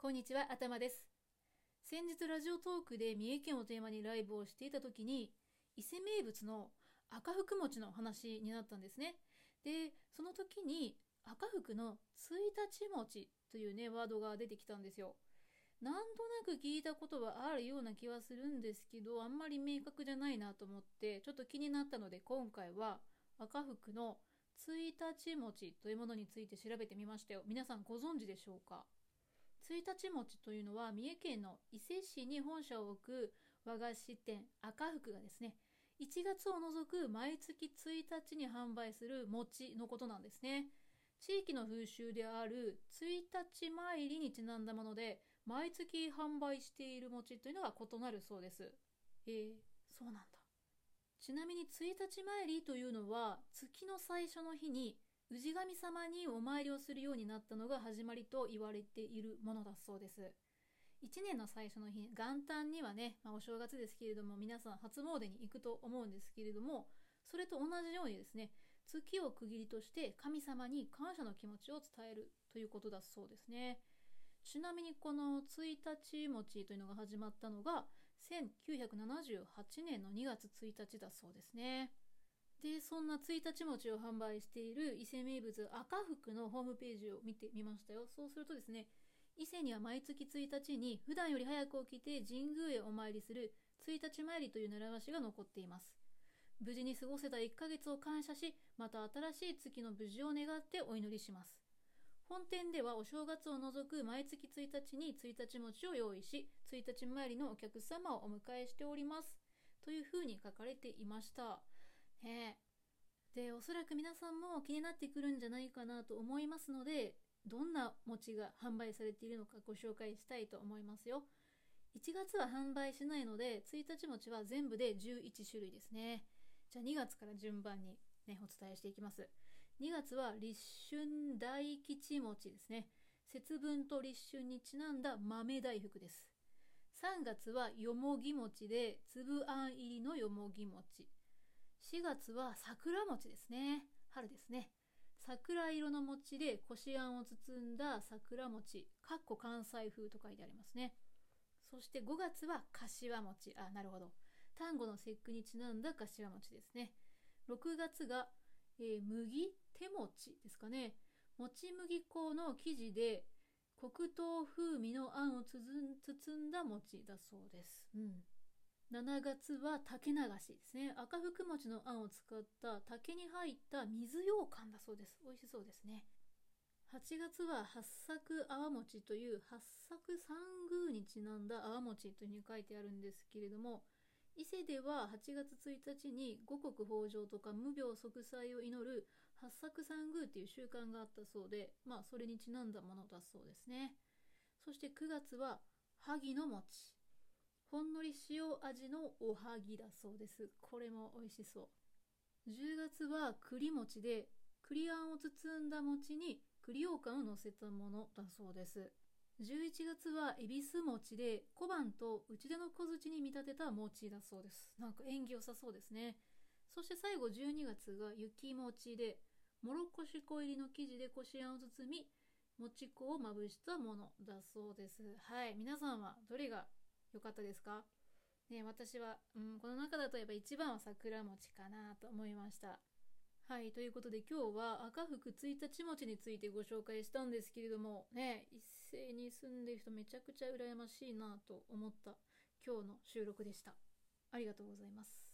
こんにちは、頭です。先日ラジオトークで三重県をテーマにライブをしていた時に、伊勢名物の赤福餅の話になったんですね。で、その時に赤福の1日餅というね、ワードが出てきたんですよ。なんとなく聞いたことはあるような気はするんですけど、あんまり明確じゃないなと思って、ちょっと気になったので今回は赤福の1日餅というものについて調べてみましたよ。皆さんご存知でしょうか？1日餅というのは三重県の伊勢市に本社を置く和菓子店赤福がですね1月を除く毎月1日に販売する餅のことなんですね。地域の風習である1日参りにちなんだもので毎月販売している餅というのが異なるそうです。えー、そうなんだ。ちなみに1日参りというのは月の最初の日に氏神様にお参りをするようになったのが始まりと言われているものだそうです。1年の最初の日、元旦にはね、まあ、お正月ですけれども、皆さん初詣に行くと思うんですけれども、それと同じようにですね、月を区切りとして神様に感謝の気持ちを伝えるということだそうですね。ちなみにこの1日餅というのが始まったのが1978年の2月1日だそうですね。で、そんな1日餅を販売している伊勢名物赤福のホームページを見てみましたよ。そうするとですね、伊勢には毎月1日に普段より早く起きて神宮へお参りする1日参りという習わしが残っています。無事に過ごせた1ヶ月を感謝し、また新しい月の無事を願ってお祈りします。本店ではお正月を除く毎月1日に1日餅を用意し、1日参りのお客様をお迎えしております。というふうに書かれていました。ねで、おそらく皆さんも気になってくるんじゃないかなと思いますので、どんな餅が販売されているのかご紹介したいと思いますよ。1月は販売しないので、1日餅は全部で11種類ですね。じゃあ2月から順番にね、お伝えしていきます。2月は立春大吉餅ですね。節分と立春にちなんだ豆大福です。3月はよもぎ餅で粒あん入りのよもぎ餅。4月は桜餅ですね。春ですね。桜色の餅でこしあんを包んだ桜餅、かっこ関西風と書いてありますね。そして5月は柏餅。あ、なるほど。単語の節句にちなんだ柏餅ですね。6月が、えー、麦手餅ですかね。もち麦粉の生地で黒糖風味のあんを包んだ餅だそうです。うん。7月は竹流しですね。赤福餅のあんを使った竹に入った水羊羹だそうです。美味しそうですね。8月は八作泡餅という八作三宮にちなんだ泡餅というふうに書いてあるんですけれども、伊勢では8月1日に五穀豊穣とか無病息災を祈る八作三宮っていう習慣があったそうで、まあそれにちなんだものだそうですね。そして9月は萩の餅。ほんのり塩味のおはぎだそうです。これも美味しそう。10月は栗餅で、栗あんを包んだ餅に栗羊羹を乗せたものだそうです。11月は恵比寿餅で小判と内出の小槌に見立てた餅だそうです。なんか縁起良さそうですね。そして最後12月が雪餅で、もろこし粉入りの生地でこしあんを包み、餅粉をまぶしたものだそうです。はい。皆さんはどれが良かったですか？ね、私は、うん、この中だとやっぱ一番は桜餅かなと思いました。はい。ということで今日は赤福1日餅についてご紹介したんですけれども、ね、一斉に住んでる人めちゃくちゃ羨ましいなと思った今日の収録でした。ありがとうございます。